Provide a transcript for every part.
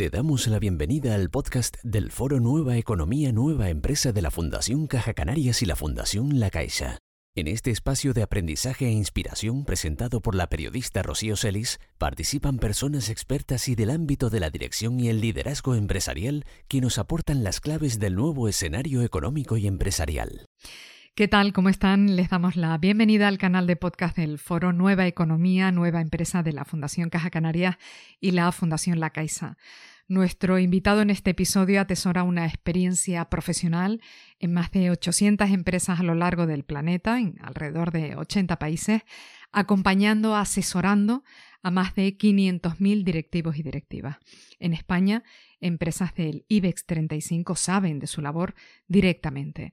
Te damos la bienvenida al podcast del Foro Nueva Economía Nueva Empresa de la Fundación Caja Canarias y la Fundación La Caixa. En este espacio de aprendizaje e inspiración presentado por la periodista Rocío Celis, participan personas expertas y del ámbito de la dirección y el liderazgo empresarial que nos aportan las claves del nuevo escenario económico y empresarial. ¿Qué tal? ¿Cómo están? Les damos la bienvenida al canal de podcast del Foro Nueva Economía, Nueva Empresa de la Fundación Caja Canarias y la Fundación La Caixa. Nuestro invitado en este episodio atesora una experiencia profesional en más de 800 empresas a lo largo del planeta, en alrededor de 80 países, acompañando, asesorando a más de 500.000 directivos y directivas. En España, empresas del IBEX 35 saben de su labor directamente.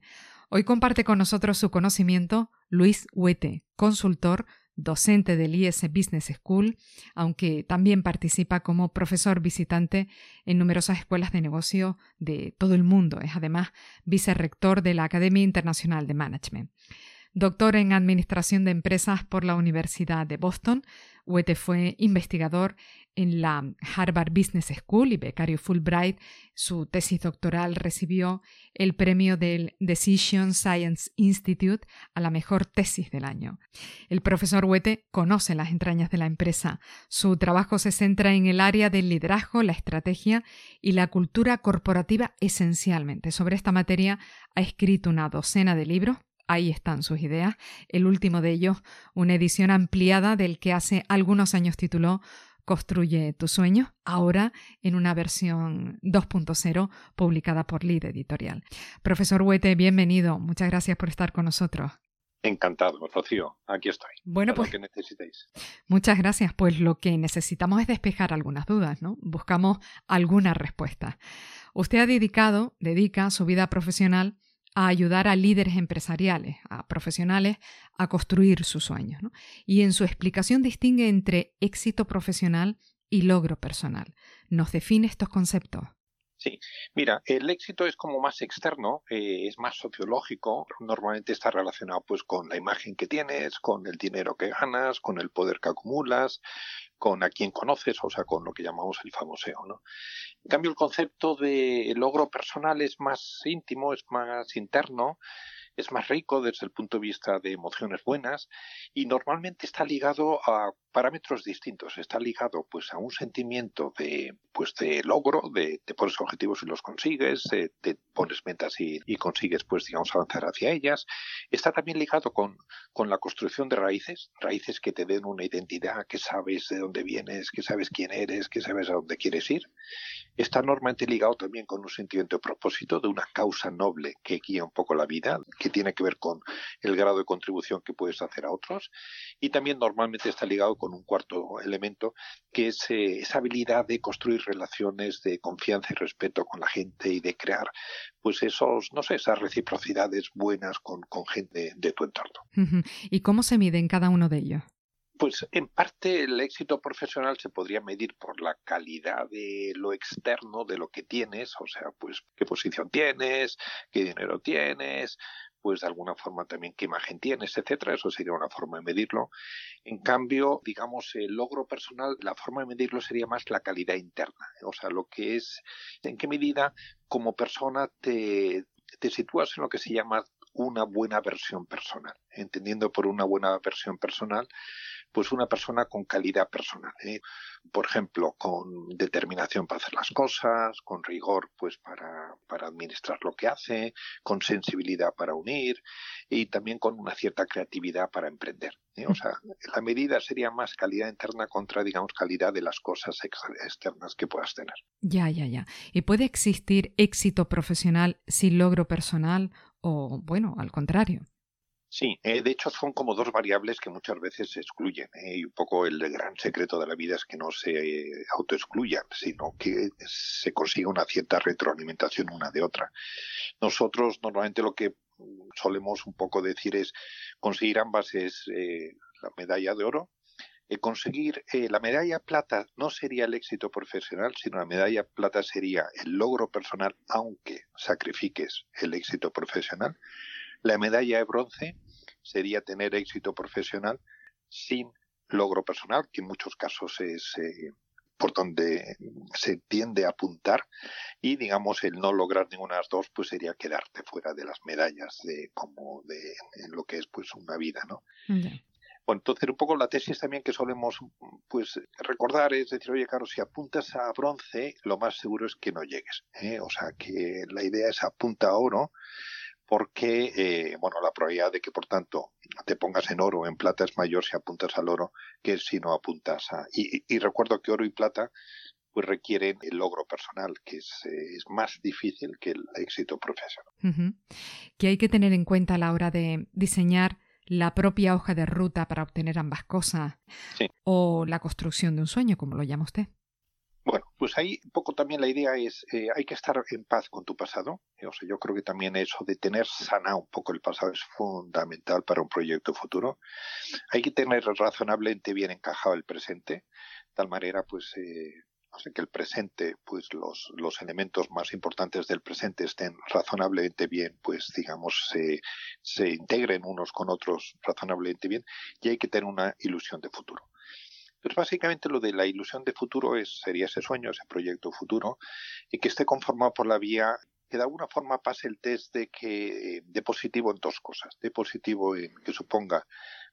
Hoy comparte con nosotros su conocimiento Luis Huete, consultor, docente del IS Business School, aunque también participa como profesor visitante en numerosas escuelas de negocio de todo el mundo. Es además vicerrector de la Academia Internacional de Management. Doctor en Administración de Empresas por la Universidad de Boston, Huete fue investigador en la Harvard Business School y becario Fulbright. Su tesis doctoral recibió el premio del Decision Science Institute a la mejor tesis del año. El profesor Huete conoce las entrañas de la empresa. Su trabajo se centra en el área del liderazgo, la estrategia y la cultura corporativa esencialmente. Sobre esta materia ha escrito una docena de libros ahí están sus ideas. El último de ellos, una edición ampliada del que hace algunos años tituló Construye tu sueño, ahora en una versión 2.0 publicada por Lead Editorial. Profesor Huete, bienvenido. Muchas gracias por estar con nosotros. Encantado, Rocío. Aquí estoy. Bueno, pues. que necesitéis. Muchas gracias. Pues lo que necesitamos es despejar algunas dudas, ¿no? Buscamos alguna respuesta. Usted ha dedicado, dedica su vida profesional a ayudar a líderes empresariales, a profesionales, a construir sus sueños. Y en su explicación distingue entre éxito profesional y logro personal. ¿Nos define estos conceptos? Sí, mira, el éxito es como más externo, eh, es más sociológico, normalmente está relacionado pues con la imagen que tienes, con el dinero que ganas, con el poder que acumulas, con a quien conoces, o sea, con lo que llamamos el famoseo, ¿no? En cambio, el concepto de logro personal es más íntimo, es más interno, es más rico desde el punto de vista de emociones buenas y normalmente está ligado a parámetros distintos. Está ligado pues a un sentimiento de pues de logro, de pones objetivos y los consigues, eh, te pones metas y, consigues pues digamos avanzar hacia ellas. Está también ligado con, con la construcción de raíces, raíces que te den una identidad, que sabes de dónde vienes, que sabes quién eres, que sabes a dónde quieres ir. Está normalmente ligado también con un sentimiento de propósito, de una causa noble que guía un poco la vida, tiene que ver con el grado de contribución que puedes hacer a otros. Y también normalmente está ligado con un cuarto elemento, que es eh, esa habilidad de construir relaciones de confianza y respeto con la gente y de crear, pues esos, no sé, esas reciprocidades buenas con, con gente de tu entorno. ¿Y cómo se mide en cada uno de ellos? Pues en parte el éxito profesional se podría medir por la calidad de lo externo, de lo que tienes, o sea, pues qué posición tienes, qué dinero tienes, pues de alguna forma también qué imagen tienes, etcétera. Eso sería una forma de medirlo. En cambio, digamos, el logro personal, la forma de medirlo sería más la calidad interna. O sea, lo que es, en qué medida como persona te, te sitúas en lo que se llama una buena versión personal. Entendiendo por una buena versión personal, pues una persona con calidad personal. ¿eh? Por ejemplo, con determinación para hacer las cosas, con rigor pues para, para administrar lo que hace, con sensibilidad para unir y también con una cierta creatividad para emprender. ¿eh? O sea, la medida sería más calidad interna contra, digamos, calidad de las cosas externas que puedas tener. Ya, ya, ya. ¿Y puede existir éxito profesional sin logro personal o, bueno, al contrario? Sí, eh, de hecho son como dos variables que muchas veces se excluyen. Eh, y un poco el gran secreto de la vida es que no se eh, autoexcluyan, sino que se consiga una cierta retroalimentación una de otra. Nosotros normalmente lo que solemos un poco decir es conseguir ambas es la medalla de oro. conseguir la medalla plata no sería el éxito profesional, sino la medalla plata sería el logro personal, aunque sacrifiques el éxito profesional. La medalla de bronce sería tener éxito profesional sin logro personal, que en muchos casos es, eh, por donde se tiende a apuntar y digamos el no lograr ninguna de las dos pues sería quedarte fuera de las medallas de como de en lo que es pues una vida no bueno, entonces un poco la tesis también que solemos pues recordar es decir, oye, claro, si apuntas a bronce, lo más seguro es que no llegues. ¿eh? O sea, que la idea es apunta a oro, porque, eh, bueno, la probabilidad de que, por tanto, te pongas en oro o en plata es mayor si apuntas al oro que si no apuntas a... Y, recuerdo que oro y plata pues requieren el logro personal, que es, es más difícil que el éxito profesional. Que hay que tener en cuenta a la hora de diseñar la propia hoja de ruta para obtener ambas cosas o la construcción de un sueño, como lo llama usted. Pues ahí un poco también la idea es, eh, hay que estar en paz con tu pasado. O sea, yo creo que también eso de tener sana un poco el pasado es fundamental para un proyecto futuro. Hay que tener razonablemente bien encajado el presente, tal manera, pues, eh, que el presente, pues los, los elementos más importantes del presente estén razonablemente bien, pues digamos, se, se integren unos con otros razonablemente bien y hay que tener una ilusión de futuro. Pues básicamente lo de la ilusión de futuro es, sería ese sueño, ese proyecto futuro, y que esté conformado por la vía que de alguna forma pase el test de que de positivo en dos cosas, de positivo en que suponga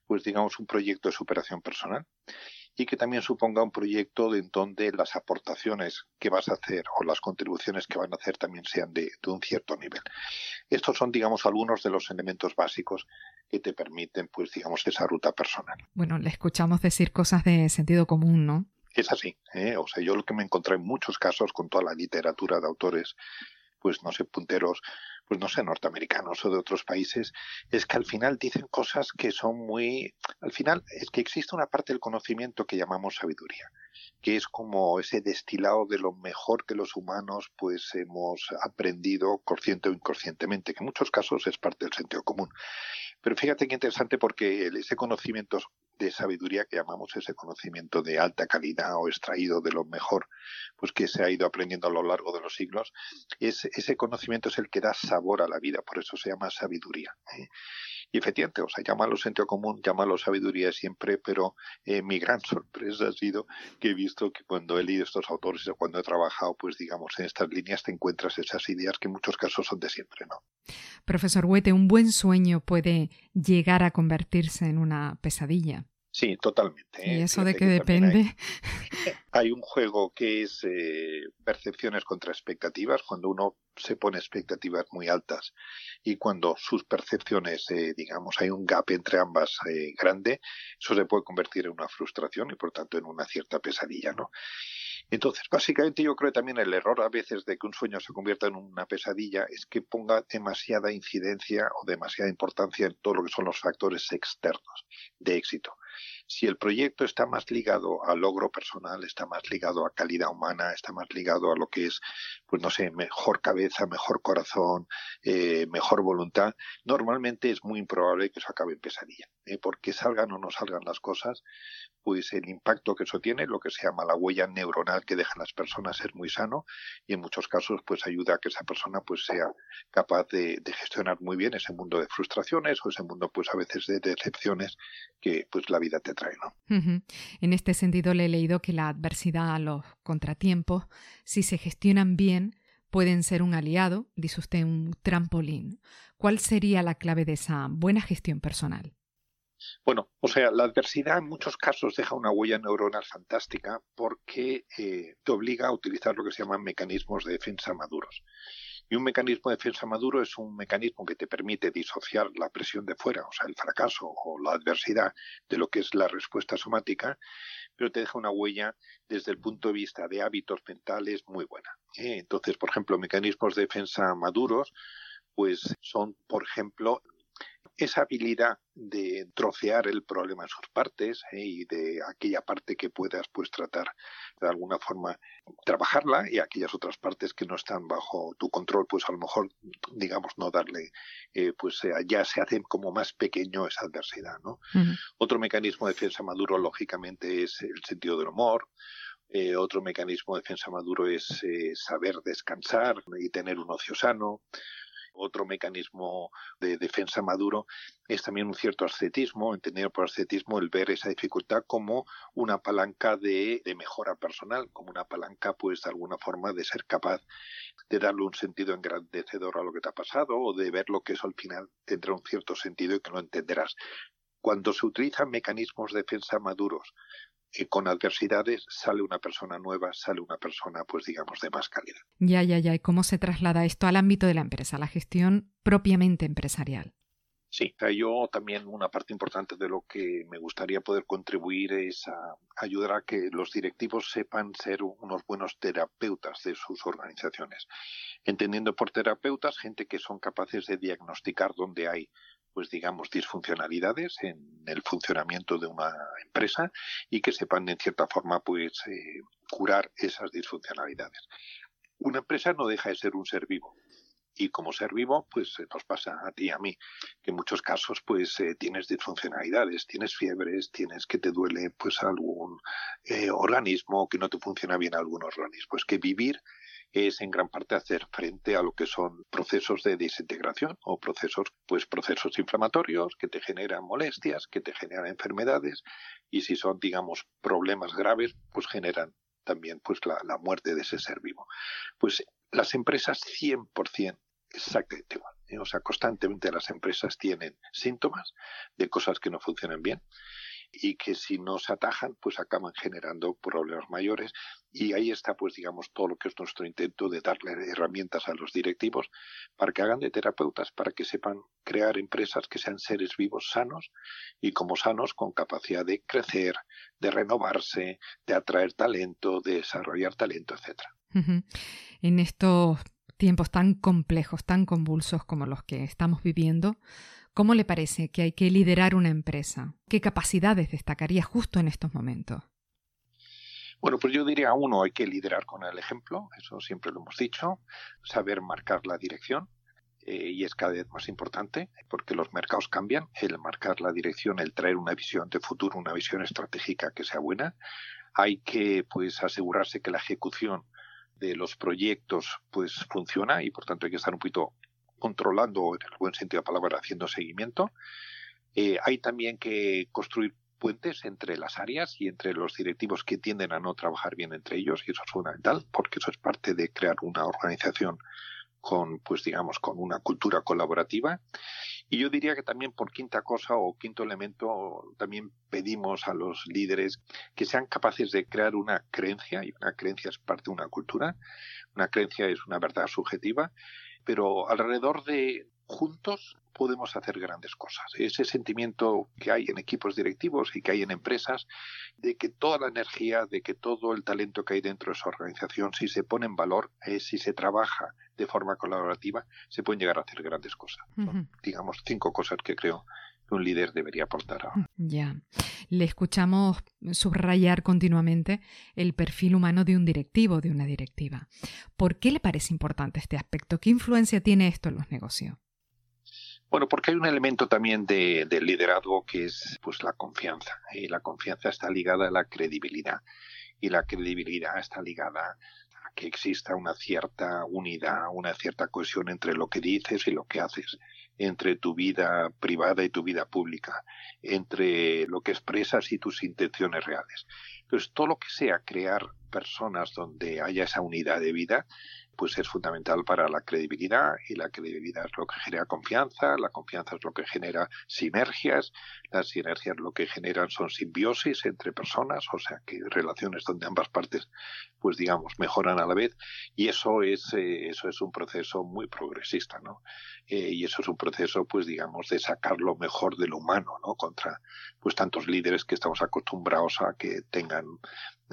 pues digamos un proyecto de superación personal y que también suponga un proyecto en donde las aportaciones que vas a hacer o las contribuciones que van a hacer también sean de, un cierto nivel. Estos son, digamos, algunos de los elementos básicos que te permiten, pues, digamos, esa ruta personal. Bueno, le escuchamos decir cosas de sentido común, ¿no? Es así, ¿eh? o sea, yo lo que me encontré en muchos casos con toda la literatura de autores, pues no sé, punteros pues no sé, norteamericanos o de otros países, es que al final dicen cosas que son muy, al final es que existe una parte del conocimiento que llamamos sabiduría, que es como ese destilado de lo mejor que los humanos pues hemos aprendido consciente o inconscientemente, que en muchos casos es parte del sentido común. Pero fíjate qué interesante porque ese conocimiento de sabiduría que llamamos ese conocimiento de alta calidad o extraído de lo mejor, pues que se ha ido aprendiendo a lo largo de los siglos, es, ese conocimiento es el que da sabor a la vida, por eso se llama sabiduría. ¿eh? Y efectivamente, o sea, llámalo sentido común, llámalo sabiduría siempre, pero eh, mi gran sorpresa ha sido que he visto que cuando he leído estos autores o cuando he trabajado, pues digamos, en estas líneas te encuentras esas ideas que en muchos casos son de siempre, ¿no? Profesor Huete, un buen sueño puede llegar a convertirse en una pesadilla. Sí, totalmente. ¿Y ¿eh? eso de qué depende? Hay, un juego que es eh, percepciones contra expectativas, cuando uno se pone expectativas muy altas y cuando sus percepciones, eh, digamos, hay un gap entre ambas grande, eso se puede convertir en una frustración y por tanto en una cierta pesadilla, ¿no? Entonces, básicamente yo creo que también el error a veces de que un sueño se convierta en una pesadilla es que ponga demasiada incidencia o demasiada importancia en todo lo que son los factores externos de éxito si el proyecto está más ligado al logro personal, está más ligado a calidad humana, está más ligado a lo que es, pues no sé, mejor cabeza, mejor corazón, eh, mejor voluntad, normalmente es muy improbable que eso acabe en pesadilla. ¿Eh? porque salgan o no salgan las cosas, pues el impacto que eso tiene, lo que se llama la huella neuronal que dejan las personas es muy sano y en muchos casos pues ayuda a que esa persona pues sea capaz de, gestionar muy bien ese mundo de frustraciones o ese mundo pues a veces de decepciones que pues la vida te trae, ¿no? En este sentido le he leído que la adversidad, los contratiempos, si se gestionan bien, pueden ser un aliado, dice usted, un trampolín. ¿Cuál sería la clave de esa buena gestión personal? Bueno, o sea, la adversidad en muchos casos deja una huella neuronal fantástica porque eh, te obliga a utilizar lo que se llaman mecanismos de defensa maduros. Y un mecanismo de defensa maduro es un mecanismo que te permite disociar la presión de fuera, o sea, el fracaso o la adversidad de lo que es la respuesta somática, pero te deja una huella desde el punto de vista de hábitos mentales muy buena. ¿eh? Entonces, por ejemplo, mecanismos de defensa maduros, pues son, por ejemplo, esa habilidad de trocear el problema en sus partes ¿eh? y de aquella parte que puedas pues tratar de alguna forma trabajarla y aquellas otras partes que no están bajo tu control pues a lo mejor digamos no darle eh, pues ya se hace como más pequeño esa adversidad no otro mecanismo de defensa maduro lógicamente es el sentido del humor. Eh, otro mecanismo de defensa maduro es saber descansar y tener un ocio sano Otro mecanismo de defensa maduro es también un cierto ascetismo, entendido por ascetismo el ver esa dificultad como una palanca de, mejora personal, como una palanca, pues de alguna forma de ser capaz de darle un sentido engrandecedor a lo que te ha pasado o de ver lo que eso al final tendrá un cierto sentido y que lo entenderás. Cuando se utilizan mecanismos de defensa maduros con adversidades sale una persona nueva, sale una persona, pues digamos, de más calidad. Ya, ya, ya. ¿Y cómo se traslada esto al ámbito de la empresa, la gestión propiamente empresarial? Sí, yo también una parte importante de lo que me gustaría poder contribuir es a ayudar a que los directivos sepan ser unos buenos terapeutas de sus organizaciones. Entendiendo por terapeutas gente que son capaces de diagnosticar dónde hay pues digamos, disfuncionalidades en el funcionamiento de una empresa y que sepan en cierta forma pues eh, curar esas disfuncionalidades. Una empresa no deja de ser un ser vivo y como ser vivo, pues nos pasa a ti y a mí, que en muchos casos pues eh, tienes disfuncionalidades, tienes fiebres, tienes que te duele pues algún eh, organismo, que no te funciona bien algún organismo. Pues que vivir es en gran parte hacer frente a lo que son procesos de desintegración o procesos, pues procesos inflamatorios que te generan molestias, que te generan enfermedades y si son, digamos, problemas graves, pues generan también pues la, la muerte de ese ser vivo. Pues las empresas 100% exactamente igual. ¿eh? O sea, constantemente las empresas tienen síntomas de cosas que no funcionan bien y que si no se atajan, pues acaban generando problemas mayores. Y ahí está, pues digamos, todo lo que es nuestro intento de darle herramientas a los directivos para que hagan de terapeutas, para que sepan crear empresas que sean seres vivos sanos y como sanos con capacidad de crecer, de renovarse, de atraer talento, de desarrollar talento, etcétera. En estos tiempos tan complejos, tan convulsos como los que estamos viviendo, ¿Cómo le parece que hay que liderar una empresa? ¿Qué capacidades destacaría justo en estos momentos? Bueno, pues yo diría, uno, hay que liderar con el ejemplo, eso siempre lo hemos dicho, saber marcar la dirección, eh, y es cada vez más importante porque los mercados cambian, el marcar la dirección, el traer una visión de futuro, una visión estratégica que sea buena, hay que pues asegurarse que la ejecución de los proyectos pues funciona y por tanto hay que estar un poquito controlando, en el buen sentido de la palabra, haciendo seguimiento. Eh, hay también que construir puentes entre las áreas y entre los directivos que tienden a no trabajar bien entre ellos y eso es fundamental porque eso es parte de crear una organización con pues digamos con una cultura colaborativa y yo diría que también por quinta cosa o quinto elemento también pedimos a los líderes que sean capaces de crear una creencia y una creencia es parte de una cultura una creencia es una verdad subjetiva pero alrededor de juntos podemos hacer grandes cosas. Ese sentimiento que hay en equipos directivos y que hay en empresas de que toda la energía, de que todo el talento que hay dentro de esa organización, si se pone en valor, eh, si se trabaja de forma colaborativa, se pueden llegar a hacer grandes cosas. Digamos, cinco cosas que creo que un líder debería aportar. Ya. Le escuchamos subrayar continuamente el perfil humano de un directivo, de una directiva. ¿Por qué le parece importante este aspecto? ¿Qué influencia tiene esto en los negocios? Bueno, porque hay un elemento también de, del liderazgo que es pues la confianza. Y la confianza está ligada a la credibilidad. Y la credibilidad está ligada a que exista una cierta unidad, una cierta cohesión entre lo que dices y lo que haces entre tu vida privada y tu vida pública, entre lo que expresas y tus intenciones reales. Entonces, todo lo que sea crear personas donde haya esa unidad de vida, pues es fundamental para la credibilidad y la credibilidad es lo que genera confianza, la confianza es lo que genera sinergias, las sinergias lo que generan son simbiosis entre personas, o sea que relaciones donde ambas partes pues digamos mejoran a la vez y eso es eh, eso es un proceso muy progresista, ¿no? Eh, y eso es un proceso pues digamos de sacar lo mejor de lo humano, ¿no? Contra pues tantos líderes que estamos acostumbrados a que tengan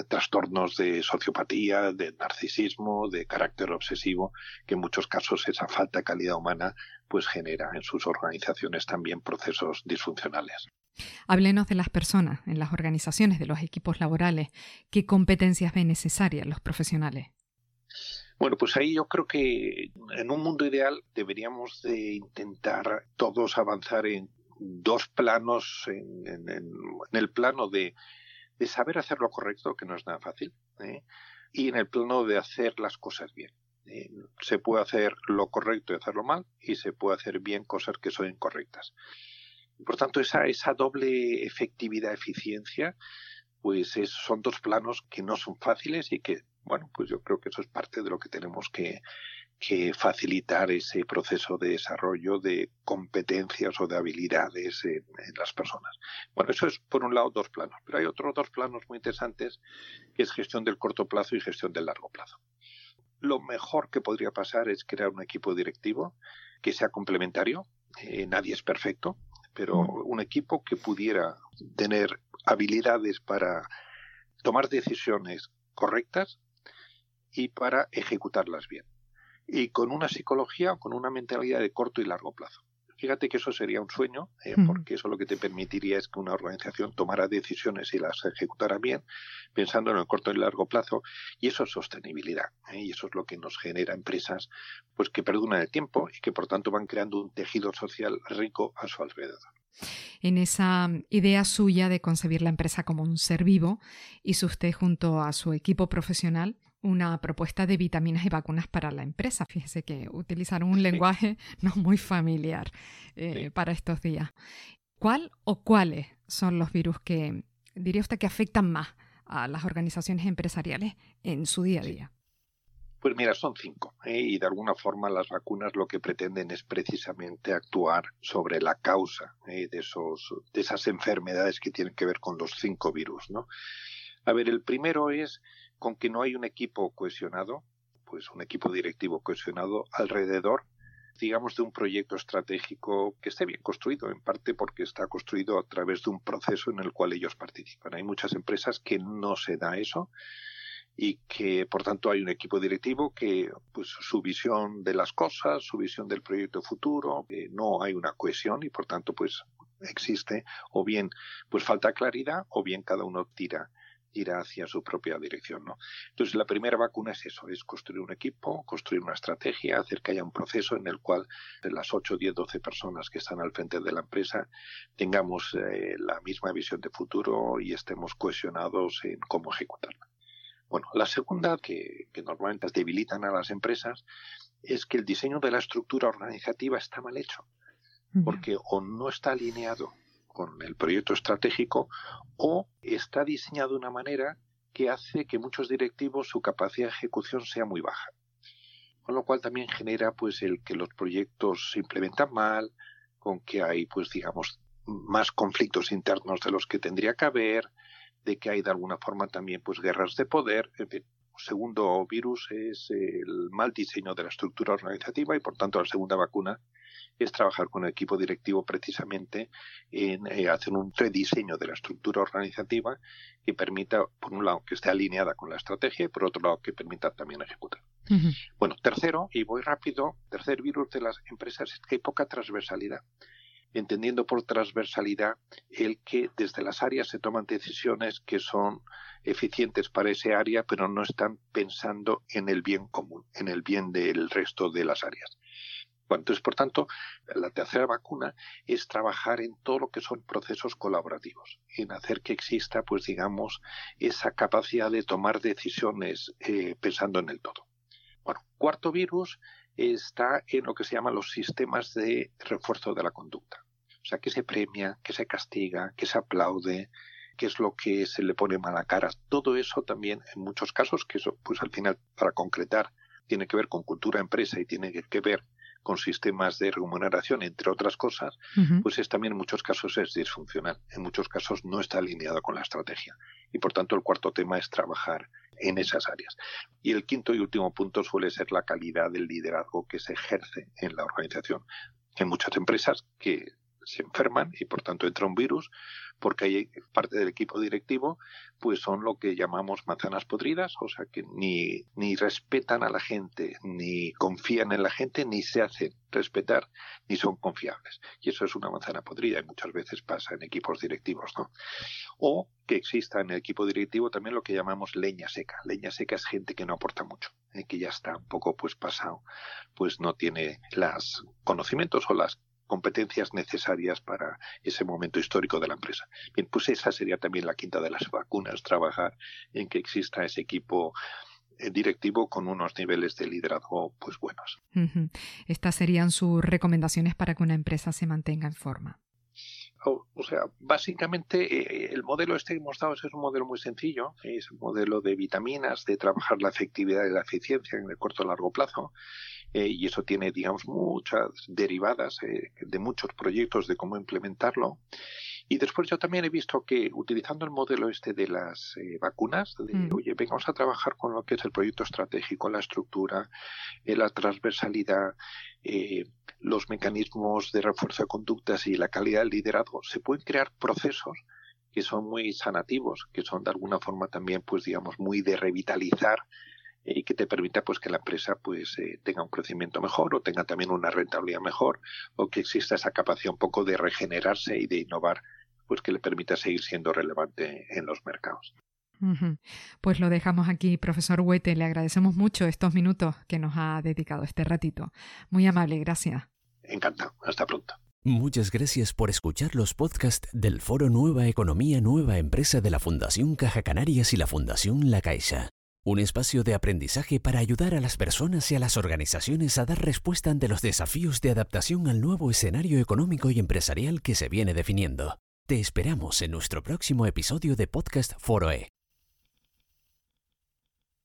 trastornos de sociopatía, de narcisismo, de carácter obsesivo, que en muchos casos esa falta de calidad humana pues genera en sus organizaciones también procesos disfuncionales. Háblenos de las personas en las organizaciones, de los equipos laborales. ¿Qué competencias ven necesarias los profesionales? Bueno, pues ahí yo creo que en un mundo ideal deberíamos de intentar todos avanzar en dos planos, en, el plano de de saber hacer lo correcto, que no es nada fácil, ¿eh? y en el plano de hacer las cosas bien. Eh, se puede hacer lo correcto y hacerlo mal y se puede hacer bien cosas que son incorrectas. Por tanto, esa, esa doble efectividad, eficiencia, pues son dos planos que no son fáciles y que, bueno, pues yo creo que eso es parte de lo que tenemos que, que facilitar ese proceso de desarrollo de competencias o de habilidades en, las personas. Bueno, eso es por un lado dos planos, pero hay otros dos planos muy interesantes que es gestión del corto plazo y gestión del largo plazo. Lo mejor que podría pasar es crear un equipo directivo que sea complementario. Eh, nadie es perfecto, pero un equipo que pudiera tener habilidades para tomar decisiones correctas y para ejecutarlas bien y con una psicología o con una mentalidad de corto y largo plazo. Fíjate que eso sería un sueño, eh, porque eso lo que te permitiría es que una organización tomara decisiones y las ejecutara bien, pensando en el corto y largo plazo, y eso es sostenibilidad, ¿eh? y eso es lo que nos genera empresas pues que perduran el tiempo y que por tanto van creando un tejido social rico a su alrededor en esa idea suya de concebir la empresa como un ser vivo, hizo usted junto a su equipo profesional una propuesta de vitaminas y vacunas para la empresa. Fíjese que utilizaron un lenguaje no muy familiar eh, para estos días. ¿Cuál o cuáles son los virus que diría usted que afectan más a las organizaciones empresariales en su día a día? Pues mira, son cinco. ¿eh? Y de alguna forma las vacunas lo que pretenden es precisamente actuar sobre la causa ¿eh? de, esos, de esas enfermedades que tienen que ver con los cinco virus. ¿no? A ver, el primero es con que no hay un equipo cohesionado, pues un equipo directivo cohesionado alrededor, digamos, de un proyecto estratégico que esté bien construido, en parte porque está construido a través de un proceso en el cual ellos participan. Hay muchas empresas que no se da eso y que por tanto hay un equipo directivo que pues su visión de las cosas, su visión del proyecto futuro, no hay una cohesión y por tanto pues existe o bien pues falta claridad o bien cada uno tira irá hacia su propia dirección. ¿no? Entonces, la primera vacuna es eso, es construir un equipo, construir una estrategia, hacer que haya un proceso en el cual de las 8, 10, 12 personas que están al frente de la empresa tengamos eh, la misma visión de futuro y estemos cohesionados en cómo ejecutarla. Bueno, la segunda, que, que normalmente debilitan a las empresas, es que el diseño de la estructura organizativa está mal hecho, porque o no está alineado con el proyecto estratégico o está diseñado de una manera que hace que muchos directivos su capacidad de ejecución sea muy baja. Con lo cual también genera pues el que los proyectos se implementan mal, con que hay pues digamos más conflictos internos de los que tendría que haber, de que hay de alguna forma también pues guerras de poder, en fin, segundo virus es el mal diseño de la estructura organizativa y por tanto la segunda vacuna es trabajar con el equipo directivo precisamente en eh, hacer un rediseño de la estructura organizativa que permita, por un lado, que esté alineada con la estrategia y por otro lado, que permita también ejecutar. Bueno, tercero, y voy rápido, tercer virus de las empresas es que hay poca transversalidad entendiendo por transversalidad el que desde las áreas se toman decisiones que son eficientes para ese área, pero no están pensando en el bien común, en el bien del resto de las áreas. Entonces, por tanto, la tercera vacuna es trabajar en todo lo que son procesos colaborativos, en hacer que exista, pues digamos, esa capacidad de tomar decisiones eh, pensando en el todo. Bueno, cuarto virus está en lo que se llaman los sistemas de refuerzo de la conducta. O sea, que se premia, que se castiga, que se aplaude, qué es lo que se le pone mala cara. Todo eso también, en muchos casos, que eso, pues al final, para concretar, tiene que ver con cultura empresa y tiene que ver con sistemas de remuneración, entre otras cosas, pues es también en muchos casos es disfuncional. En muchos casos no está alineado con la estrategia. Y por tanto, el cuarto tema es trabajar en esas áreas. Y el quinto y último punto suele ser la calidad del liderazgo que se ejerce en la organización. Hay muchas empresas que se enferman y por tanto entra un virus porque hay parte del equipo directivo pues son lo que llamamos manzanas podridas, o sea que ni, ni respetan a la gente, ni confían en la gente, ni se hacen respetar, ni son confiables. Y eso es una manzana podrida y muchas veces pasa en equipos directivos, ¿no? O que exista en el equipo directivo también lo que llamamos leña seca. Leña seca es gente que no aporta mucho, ¿eh? que ya está un poco pues pasado, pues no tiene los conocimientos o las competencias necesarias para ese momento histórico de la empresa. Bien, pues esa sería también la quinta de las vacunas, trabajar en que exista ese equipo eh, directivo con unos niveles de liderazgo pues buenos. Estas serían sus recomendaciones para que una empresa se mantenga en forma. O, sea, básicamente eh, el modelo este que hemos dado es un modelo muy sencillo, es un modelo de vitaminas, de trabajar la efectividad y la eficiencia en el corto y largo plazo, eh, y eso tiene, digamos, muchas derivadas de muchos proyectos de cómo implementarlo. Y después yo también he visto que utilizando el modelo este de las eh, vacunas, de, mm. oye, vengamos a trabajar con lo que es el proyecto estratégico, la estructura, eh, la transversalidad, eh, los mecanismos de refuerzo de conductas y la calidad del liderazgo, se pueden crear procesos que son muy sanativos, que son de alguna forma también, pues digamos, muy de revitalizar y que te permita pues que la empresa pues tenga un crecimiento mejor o tenga también una rentabilidad mejor o que exista esa capacidad un poco de regenerarse y de innovar pues que le permita seguir siendo relevante en los mercados. Pues lo dejamos aquí, profesor Huete. Le agradecemos mucho estos minutos que nos ha dedicado este ratito. Muy amable, gracias. Encantado. Hasta pronto. Muchas gracias por escuchar los podcasts del Foro Nueva Economía Nueva Empresa de la Fundación Caja Canarias y la Fundación La Caixa. Un espacio de aprendizaje para ayudar a las personas y a las organizaciones a dar respuesta ante los desafíos de adaptación al nuevo escenario económico y empresarial que se viene definiendo. Te esperamos en nuestro próximo episodio de Podcast Foroe.